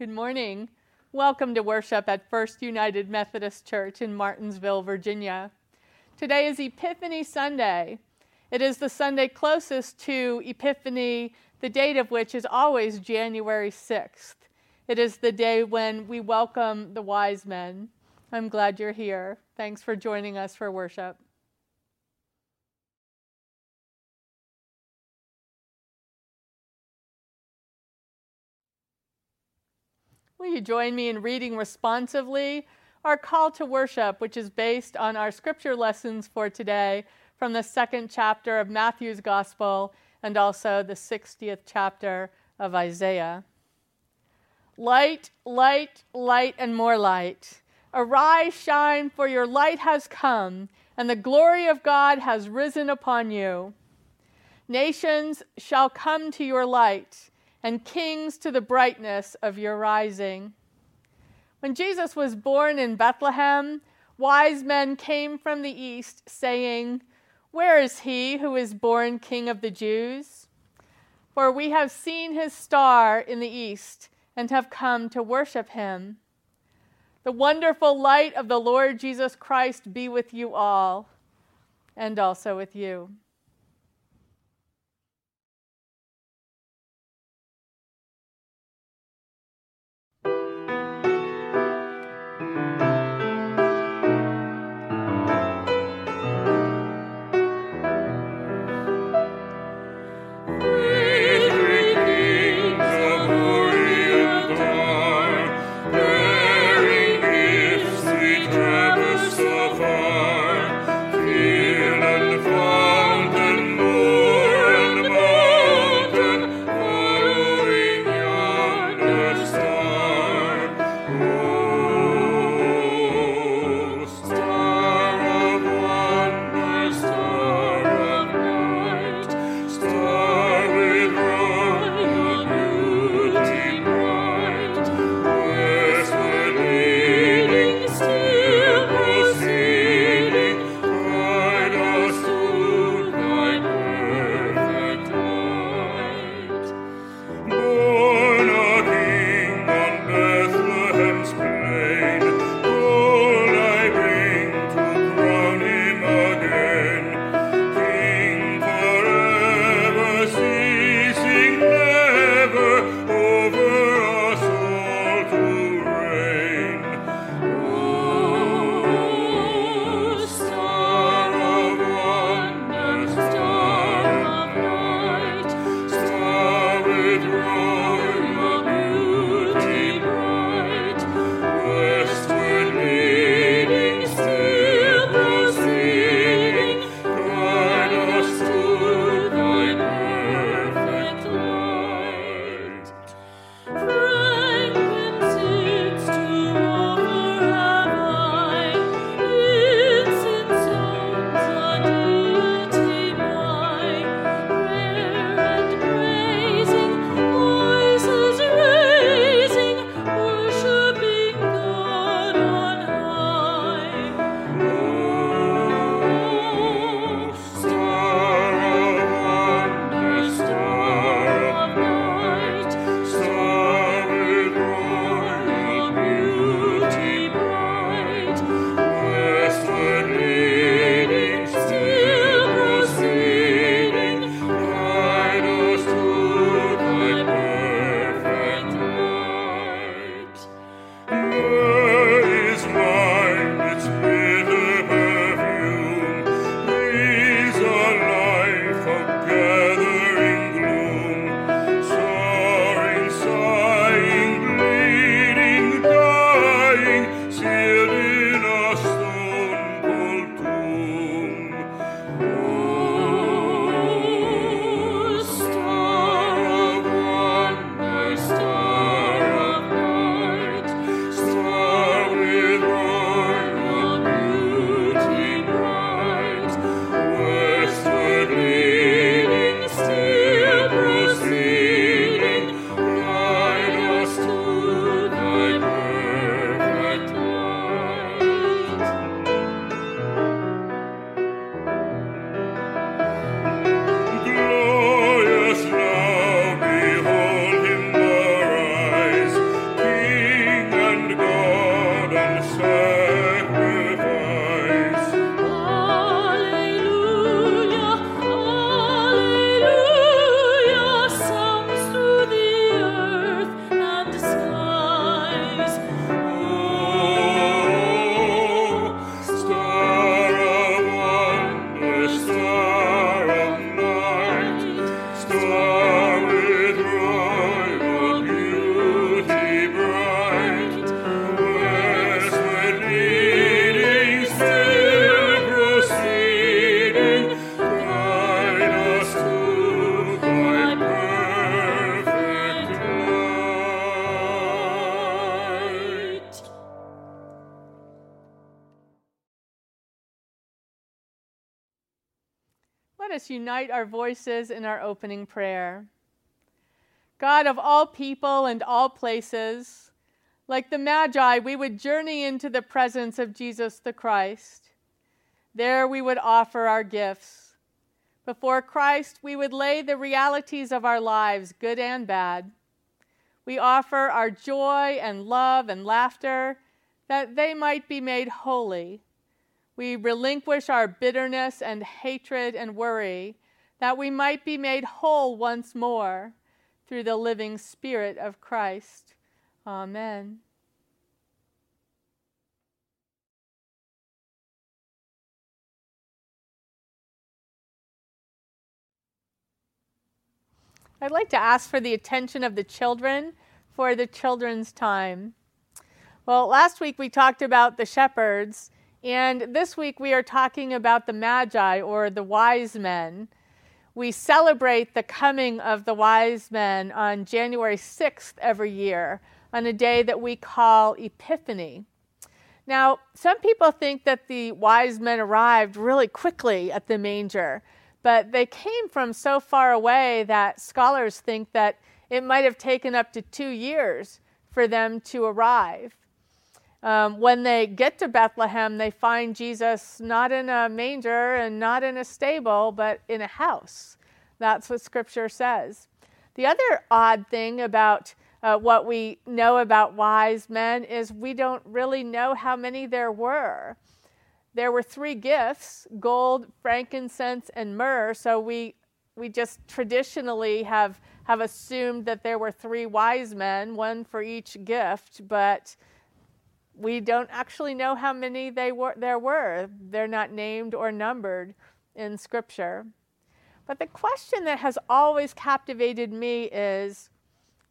Good morning. Welcome to worship at First United Methodist Church in Martinsville, Virginia. Today is Epiphany Sunday. It is the Sunday closest to Epiphany, the date of which is always January 6th. It is the day when we welcome the wise men. I'm glad you're here. Thanks for joining us for worship. Will you join me in reading responsively our call to worship, which is based on our scripture lessons for today from the second chapter of Matthew's Gospel and also the 60th chapter of Isaiah? Light, light, light, and more light. Arise, shine, for your light has come, and the glory of God has risen upon you. Nations shall come to your light and kings to the brightness of your rising. When Jesus was born in Bethlehem, wise men came from the east, saying, Where is he who is born King of the Jews? For we have seen his star in the east and have come to worship him. The wonderful light of the Lord Jesus Christ be with you all, and also with you. Let us unite our voices in our opening prayer. God of all people and all places, like the Magi, we would journey into the presence of Jesus the Christ. There we would offer our gifts. Before Christ, we would lay the realities of our lives, good and bad. We offer our joy and love and laughter that they might be made holy. We relinquish our bitterness and hatred and worry that we might be made whole once more through the living Spirit of Christ. Amen. I'd like to ask for the attention of the children for the children's time. Well, last week we talked about the shepherds, and this week we are talking about the magi or the wise men we celebrate the coming of the wise men on January 6th every year, on a day that we call Epiphany. Now, some people think that the wise men arrived really quickly at the manger, but they came from so far away that scholars think that it might have taken up to two years for them to arrive. Um, when they get to Bethlehem, they find Jesus not in a manger and not in a stable, but in a house. That's what Scripture says. The other odd thing about uh, what we know about wise men is we don't really know how many there were. There were three gifts gold, frankincense, and myrrh. So we, we just traditionally have, have assumed that there were three wise men, one for each gift, but we don't actually know how many they were, there were. They're not named or numbered in Scripture. But the question that has always captivated me is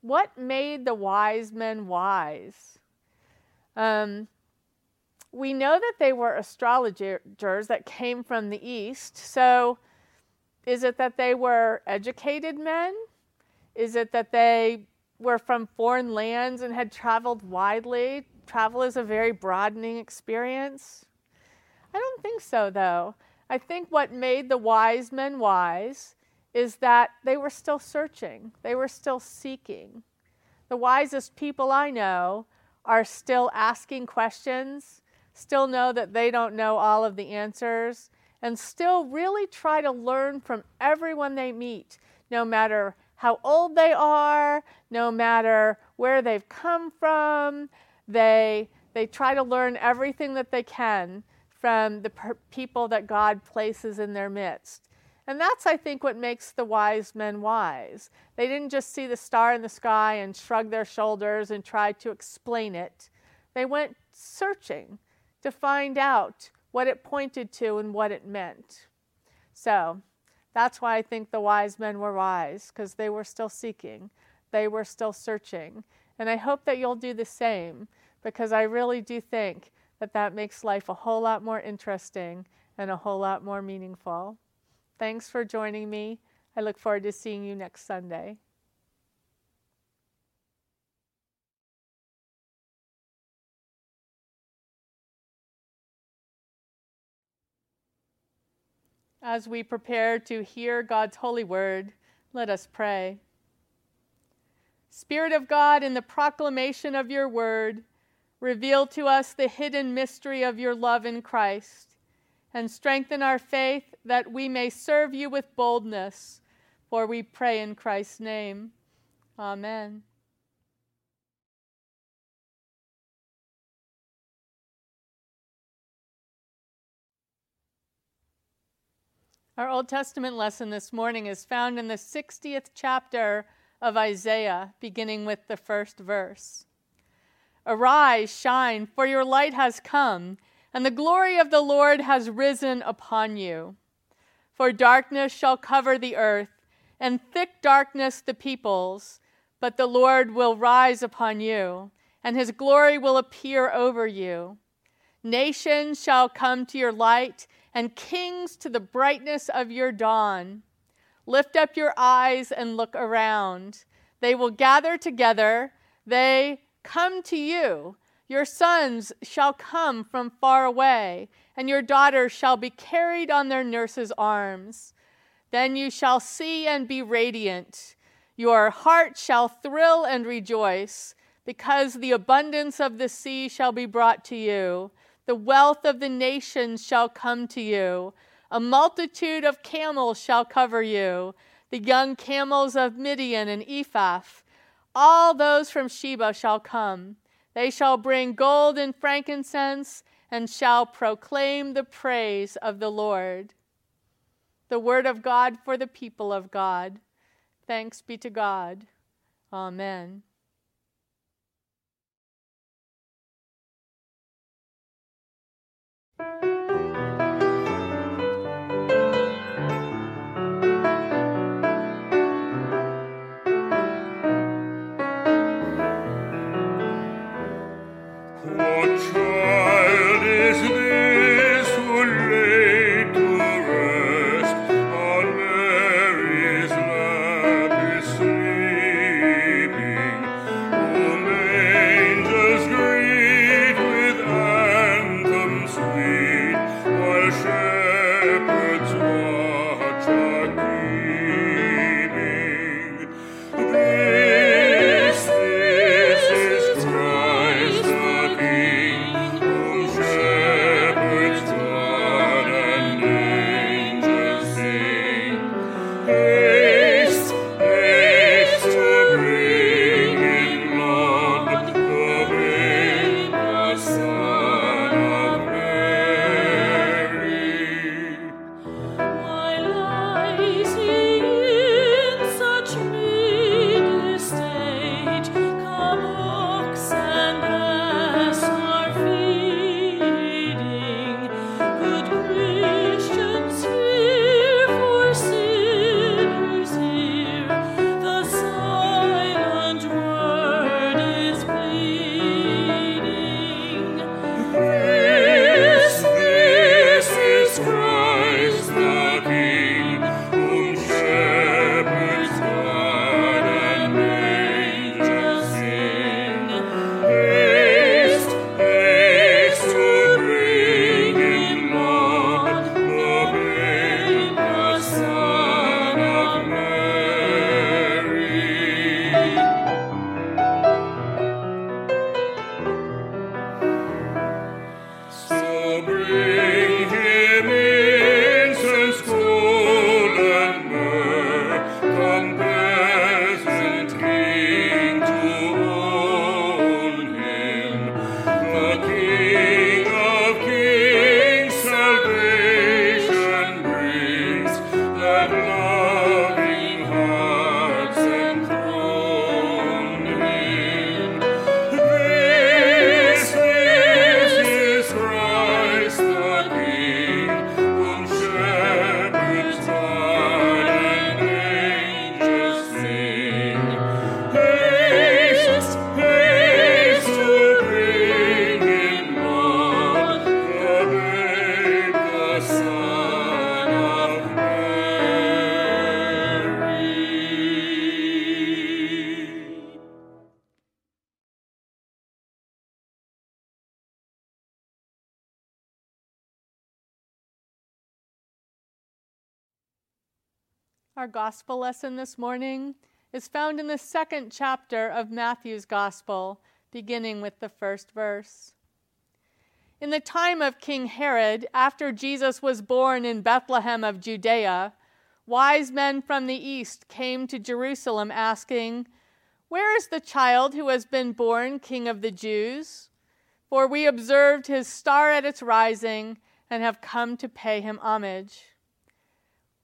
what made the wise men wise? Um, we know that they were astrologers that came from the East. So, is it that they were educated men? Is it that they were from foreign lands and had traveled widely travel is a very broadening experience? I don't think so, though. I think what made the wise men wise is that they were still searching, they were still seeking. The wisest people I know are still asking questions, still know that they don't know all of the answers, and still really try to learn from everyone they meet, no matter how old they are, no matter where they've come from, they, they try to learn everything that they can from the per- people that God places in their midst. And that's, I think, what makes the wise men wise. They didn't just see the star in the sky and shrug their shoulders and try to explain it. They went searching to find out what it pointed to and what it meant. So that's why I think the wise men were wise, because they were still seeking, they were still searching. And I hope that you'll do the same because I really do think that that makes life a whole lot more interesting and a whole lot more meaningful. Thanks for joining me. I look forward to seeing you next Sunday. As we prepare to hear God's holy word, let us pray. Spirit of God, in the proclamation of your word, reveal to us the hidden mystery of your love in Christ, and strengthen our faith that we may serve you with boldness. For we pray in Christ's name. Amen. Our Old Testament lesson this morning is found in the 60th chapter of Isaiah, beginning with the first verse. Arise, shine, for your light has come, and the glory of the Lord has risen upon you. For darkness shall cover the earth, and thick darkness the peoples, but the Lord will rise upon you, and his glory will appear over you. Nations shall come to your light, and kings to the brightness of your dawn. Lift up your eyes and look around. They will gather together, they come to you. Your sons shall come from far away, and your daughters shall be carried on their nurses' arms. Then you shall see and be radiant. Your heart shall thrill and rejoice, because the abundance of the sea shall be brought to you. The wealth of the nations shall come to you. A multitude of camels shall cover you, the young camels of Midian and Ephah. All those from Sheba shall come. They shall bring gold and frankincense and shall proclaim the praise of the Lord. The word of God for the people of God. Thanks be to God. Amen. Our gospel lesson this morning is found in the second chapter of Matthew's gospel, beginning with the first verse. In the time of King Herod, after Jesus was born in Bethlehem of Judea, wise men from the east came to Jerusalem asking, Where is the child who has been born King of the Jews? For we observed his star at its rising and have come to pay him homage.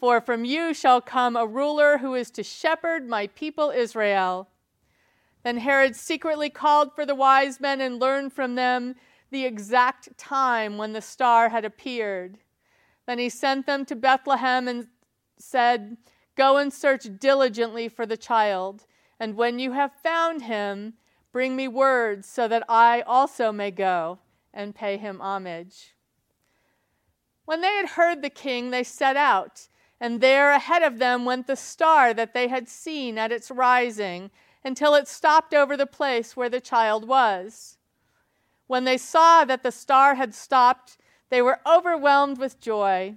For from you shall come a ruler who is to shepherd my people Israel. Then Herod secretly called for the wise men and learned from them the exact time when the star had appeared. Then he sent them to Bethlehem and said, Go and search diligently for the child. And when you have found him, bring me words so that I also may go and pay him homage. When they had heard the king, they set out, and there ahead of them went the star that they had seen at its rising until it stopped over the place where the child was. When they saw that the star had stopped, they were overwhelmed with joy.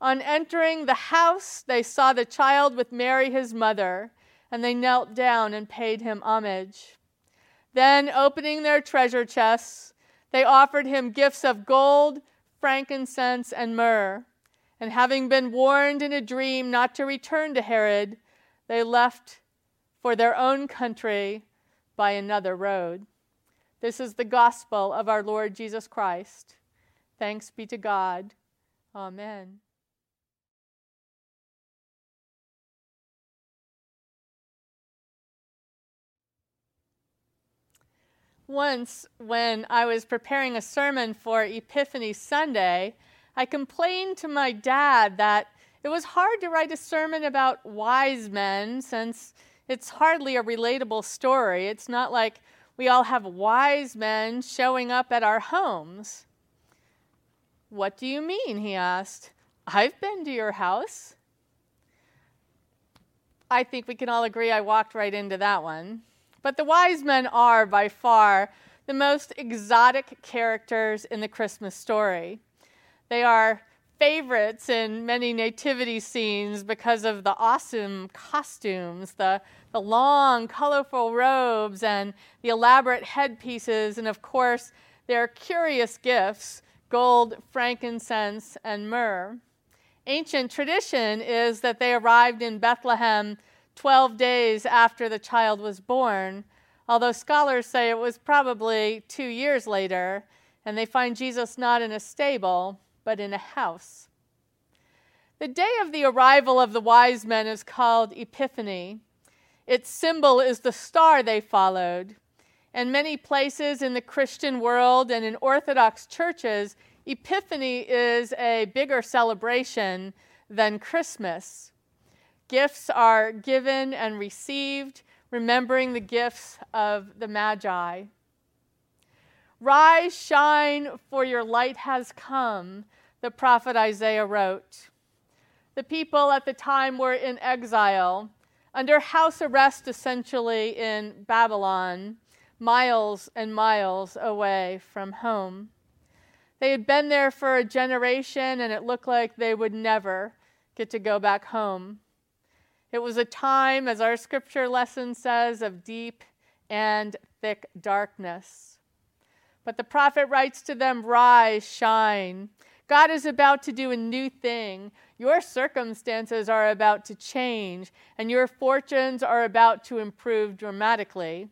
On entering the house, they saw the child with Mary, his mother, and they knelt down and paid him homage. Then, opening their treasure chests, they offered him gifts of gold, frankincense, and myrrh. And having been warned in a dream not to return to Herod, they left for their own country by another road. This is the gospel of our Lord Jesus Christ. Thanks be to God. Amen. Once, when I was preparing a sermon for Epiphany Sunday, I complained to my dad that it was hard to write a sermon about wise men since it's hardly a relatable story. It's not like we all have wise men showing up at our homes. What do you mean? he asked. I've been to your house. I think we can all agree I walked right into that one. But the wise men are by far the most exotic characters in the Christmas story. They are favorites in many nativity scenes because of the awesome costumes, the, the long, colorful robes, and the elaborate headpieces, and of course, their curious gifts gold, frankincense, and myrrh. Ancient tradition is that they arrived in Bethlehem 12 days after the child was born, although scholars say it was probably two years later, and they find Jesus not in a stable, but in a house. The day of the arrival of the wise men is called Epiphany. Its symbol is the star they followed. In many places in the Christian world and in Orthodox churches, Epiphany is a bigger celebration than Christmas. Gifts are given and received, remembering the gifts of the Magi. Rise, shine, for your light has come, the prophet Isaiah wrote. The people at the time were in exile, under house arrest essentially in Babylon, miles and miles away from home. They had been there for a generation, and it looked like they would never get to go back home. It was a time, as our scripture lesson says, of deep and thick darkness. But the prophet writes to them, Rise, shine. God is about to do a new thing. Your circumstances are about to change, and your fortunes are about to improve dramatically.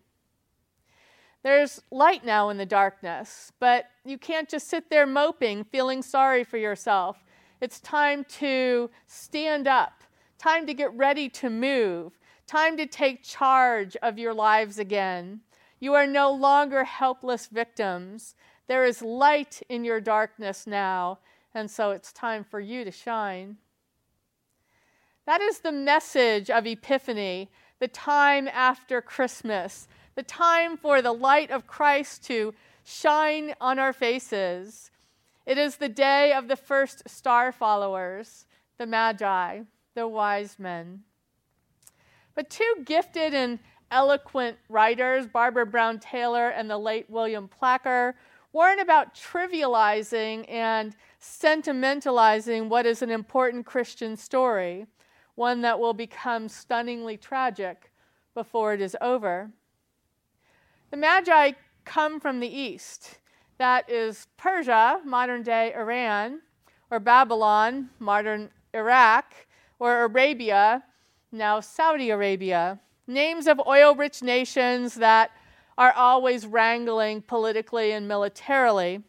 There's light now in the darkness, but you can't just sit there moping, feeling sorry for yourself. It's time to stand up time to get ready to move, time to take charge of your lives again. You are no longer helpless victims. There is light in your darkness now, and so it's time for you to shine. That is the message of Epiphany, the time after Christmas, the time for the light of Christ to shine on our faces. It is the day of the first star followers, the Magi the wise men. But two gifted and eloquent writers, Barbara Brown Taylor and the late William Placher, warn about trivializing and sentimentalizing what is an important Christian story, one that will become stunningly tragic before it is over. The Magi come from the east. That is Persia, modern day Iran, or Babylon, modern Iraq, or Arabia, now Saudi Arabia, names of oil rich nations that are always wrangling politically and militarily.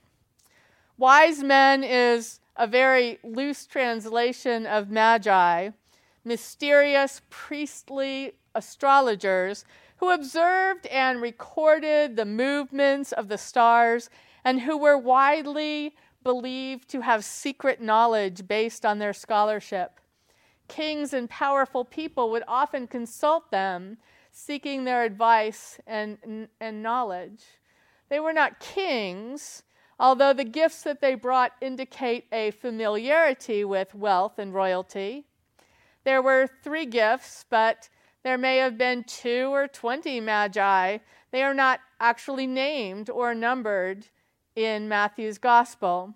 Wise men is a very loose translation of magi, mysterious priestly astrologers who observed and recorded the movements of the stars and who were widely believed to have secret knowledge based on their scholarship kings and powerful people would often consult them, seeking their advice and, and knowledge. They were not kings, although the gifts that they brought indicate a familiarity with wealth and royalty. There were three gifts, but there may have been two or twenty magi. They are not actually named or numbered in Matthew's gospel.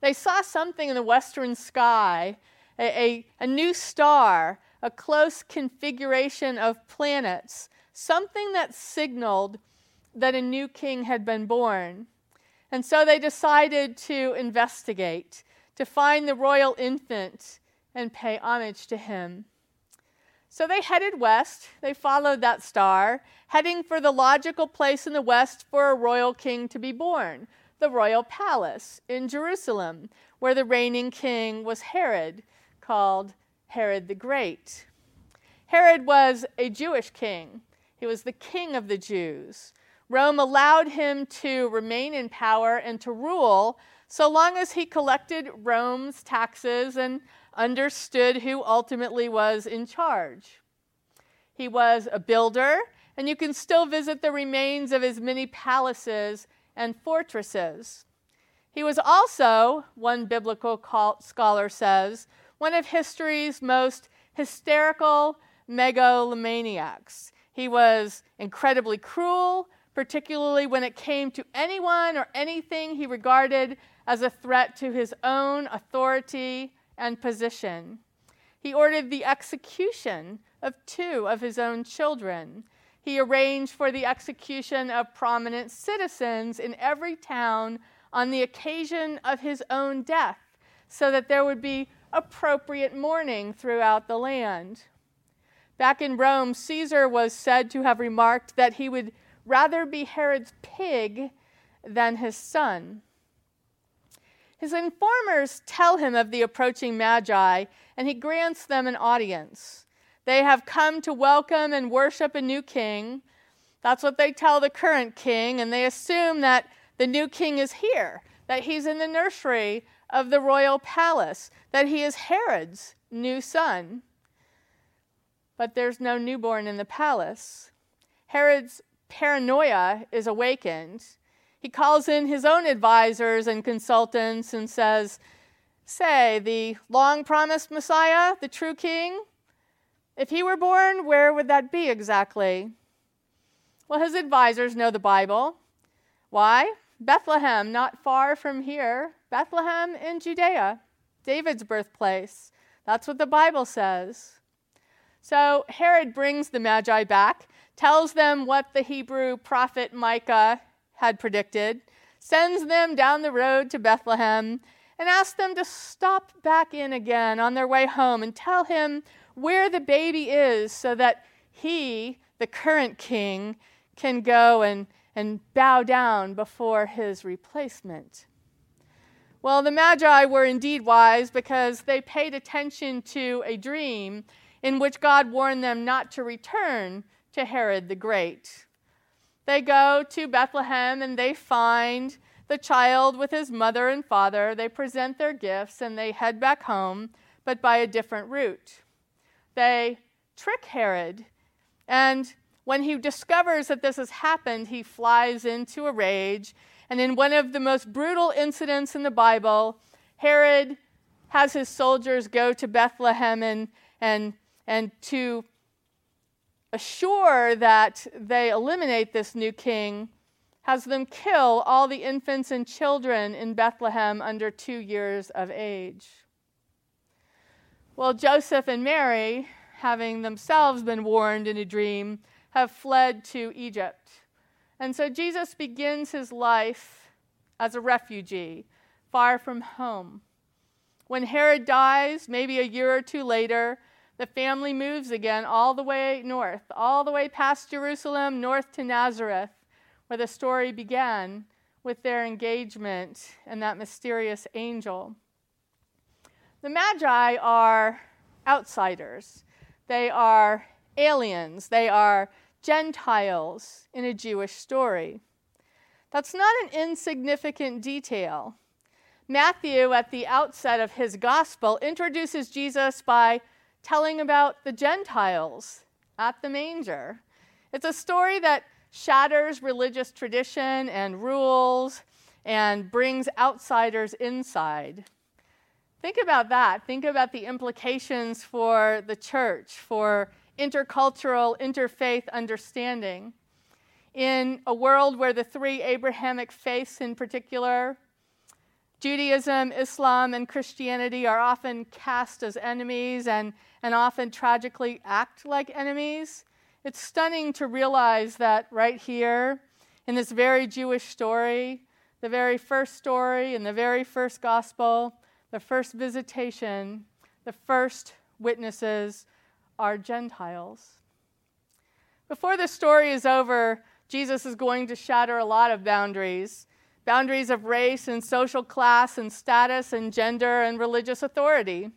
They saw something in the western sky, a, a, a new star, a close configuration of planets, something that signaled that a new king had been born. And so they decided to investigate, to find the royal infant and pay homage to him. So they headed west. They followed that star, heading for the logical place in the west for a royal king to be born, the royal palace in Jerusalem, where the reigning king was Herod, called Herod the Great. Herod was a Jewish king, he was the king of the Jews. Rome allowed him to remain in power and to rule so long as he collected Rome's taxes and understood who ultimately was in charge. He was a builder, and you can still visit the remains of his many palaces and fortresses. He was also, one biblical scholar says, one of history's most hysterical megalomaniacs. He was incredibly cruel, particularly when it came to anyone or anything he regarded as a threat to his own authority and position. He ordered the execution of two of his own children. He arranged for the execution of prominent citizens in every town on the occasion of his own death, so that there would be appropriate mourning throughout the land. Back in Rome, Caesar was said to have remarked that he would rather be Herod's pig than his son. His informers tell him of the approaching Magi, and he grants them an audience. They have come to welcome and worship a new king. That's what they tell the current king, and they assume that the new king is here, that he's in the nursery of the royal palace, that he is Herod's new son. But there's no newborn in the palace. Herod's paranoia is awakened. He calls in his own advisors and consultants and says, Say, the long promised Messiah, the true king, if he were born, where would that be exactly? Well, his advisors know the Bible. Why? Bethlehem, not far from here. Bethlehem in Judea, David's birthplace. That's what the Bible says. So Herod brings the Magi back tells them what the Hebrew prophet Micah had predicted, sends them down the road to Bethlehem, and asks them to stop back in again on their way home and tell him where the baby is so that he, the current king, can go and, and bow down before his replacement. Well, the Magi were indeed wise because they paid attention to a dream in which God warned them not to return to Herod the Great. They go to Bethlehem and they find the child with his mother and father. They present their gifts and they head back home, but by a different route. They trick Herod, and when he discovers that this has happened, he flies into a rage. And in one of the most brutal incidents in the Bible, Herod has his soldiers go to Bethlehem and, and, and to assure that they eliminate this new king, has them kill all the infants and children in Bethlehem under two years of age. Well, Joseph and Mary, having themselves been warned in a dream, have fled to Egypt. And so Jesus begins his life as a refugee, far from home. When Herod dies, maybe a year or two later, the family moves again all the way north, all the way past Jerusalem, north to Nazareth, where the story began with their engagement and that mysterious angel. The Magi are outsiders, they are aliens, they are Gentiles in a Jewish story. That's not an insignificant detail. Matthew, at the outset of his gospel, introduces Jesus by telling about the Gentiles at the manger. It's a story that shatters religious tradition and rules and brings outsiders inside. Think about that. Think about the implications for the church, for intercultural, interfaith understanding. In a world where the three Abrahamic faiths, in particular, Judaism, Islam, and Christianity, are often cast as enemies and, and often tragically act like enemies, it's stunning to realize that right here, in this very Jewish story, the very first story, in the very first gospel, the first visitation, the first witnesses are Gentiles. Before the story is over, Jesus is going to shatter a lot of boundaries boundaries of race and social class and status and gender and religious authority.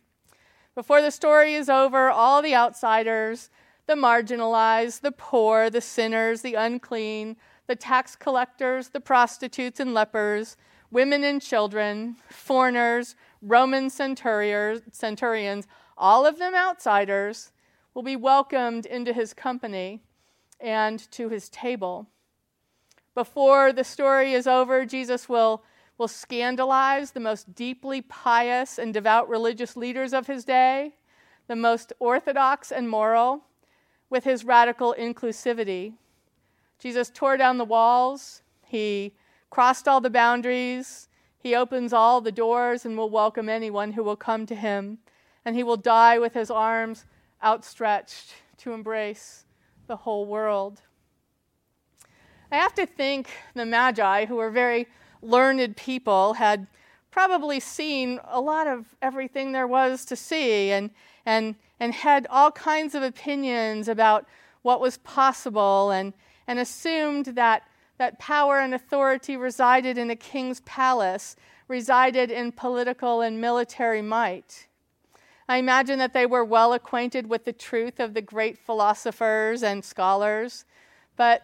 Before the story is over, all the outsiders, the marginalized, the poor, the sinners, the unclean, the tax collectors, the prostitutes and lepers, women and children, foreigners, Roman centurions, all of them outsiders, will be welcomed into his company and to his table. Before the story is over, Jesus will, will scandalize the most deeply pious and devout religious leaders of his day, the most orthodox and moral, with his radical inclusivity. Jesus tore down the walls, he crossed all the boundaries, he opens all the doors and will welcome anyone who will come to him. And he will die with his arms outstretched to embrace the whole world. I have to think the Magi, who were very learned people, had probably seen a lot of everything there was to see and, and, and had all kinds of opinions about what was possible and, and assumed that that power and authority resided in a king's palace, resided in political and military might. I imagine that they were well acquainted with the truth of the great philosophers and scholars, but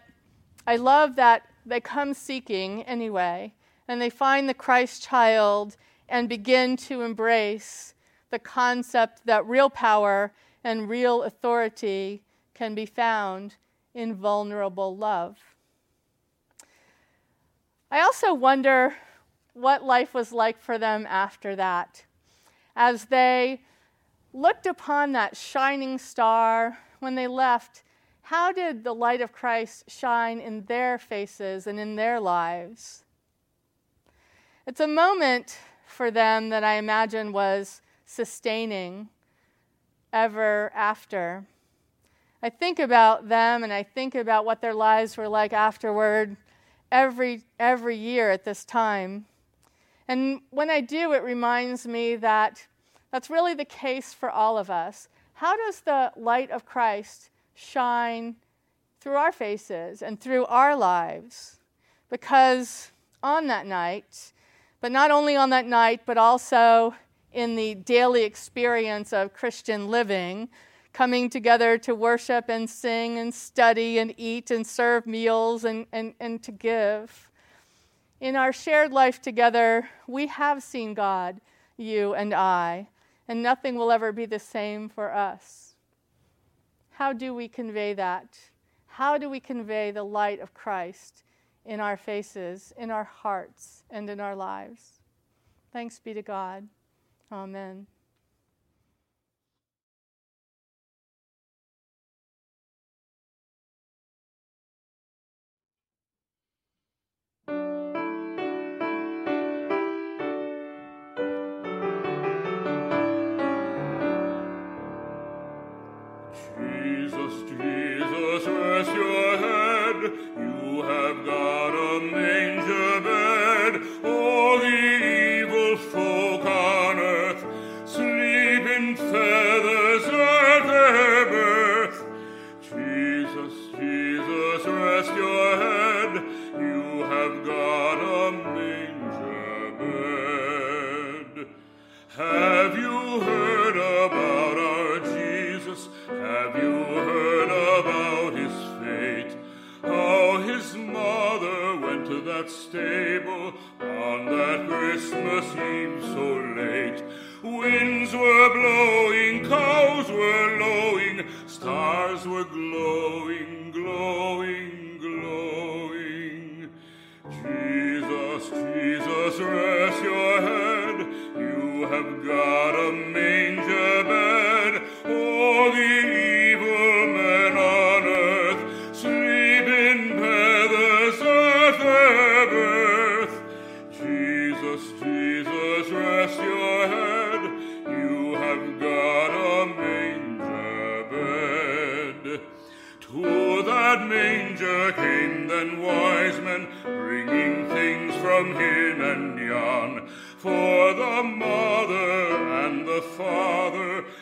I love that they come seeking anyway, and they find the Christ child and begin to embrace the concept that real power and real authority can be found in vulnerable love. I also wonder what life was like for them after that. As they looked upon that shining star when they left, how did the light of Christ shine in their faces and in their lives? It's a moment for them that I imagine was sustaining ever after. I think about them and I think about what their lives were like afterward every, every year at this time. And when I do, it reminds me that that's really the case for all of us. How does the light of Christ shine through our faces and through our lives? Because on that night, but not only on that night, but also in the daily experience of Christian living, coming together to worship and sing and study and eat and serve meals and, and, and to give. In our shared life together, we have seen God, you and I, and nothing will ever be the same for us. How do we convey that? How do we convey the light of Christ in our faces, in our hearts, and in our lives? Thanks be to God. Amen. stable on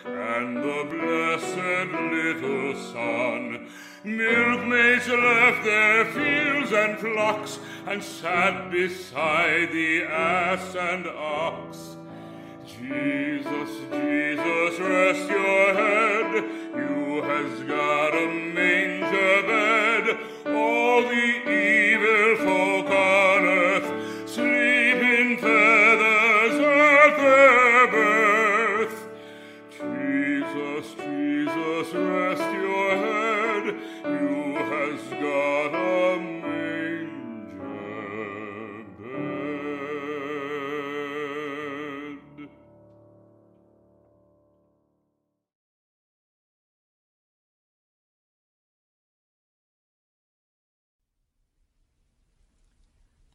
and the blessed little son. Milkmaids left their fields and flocks and sat beside the ass and ox. Jesus, Jesus, rest your head. You has got a manger bed. All the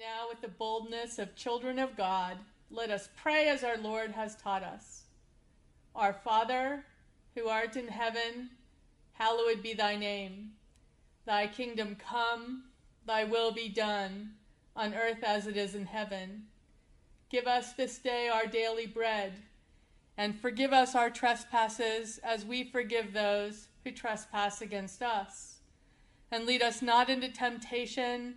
Now, with the boldness of children of God, let us pray as our Lord has taught us. Our Father, who art in heaven, hallowed be thy name. Thy kingdom come, thy will be done, on earth as it is in heaven. Give us this day our daily bread, and forgive us our trespasses as we forgive those who trespass against us. And lead us not into temptation,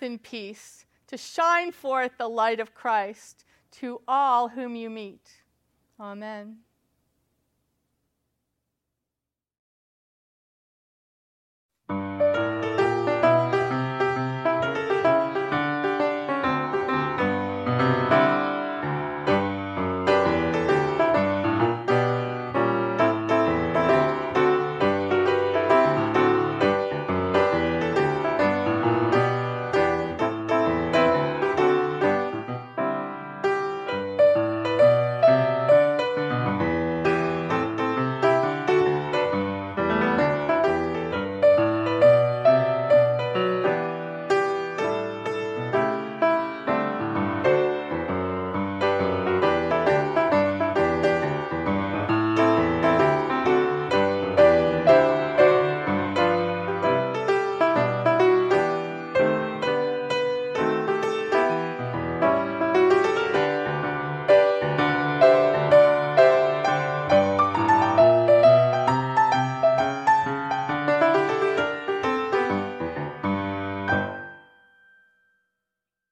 In peace to shine forth the light of Christ to all whom you meet. Amen.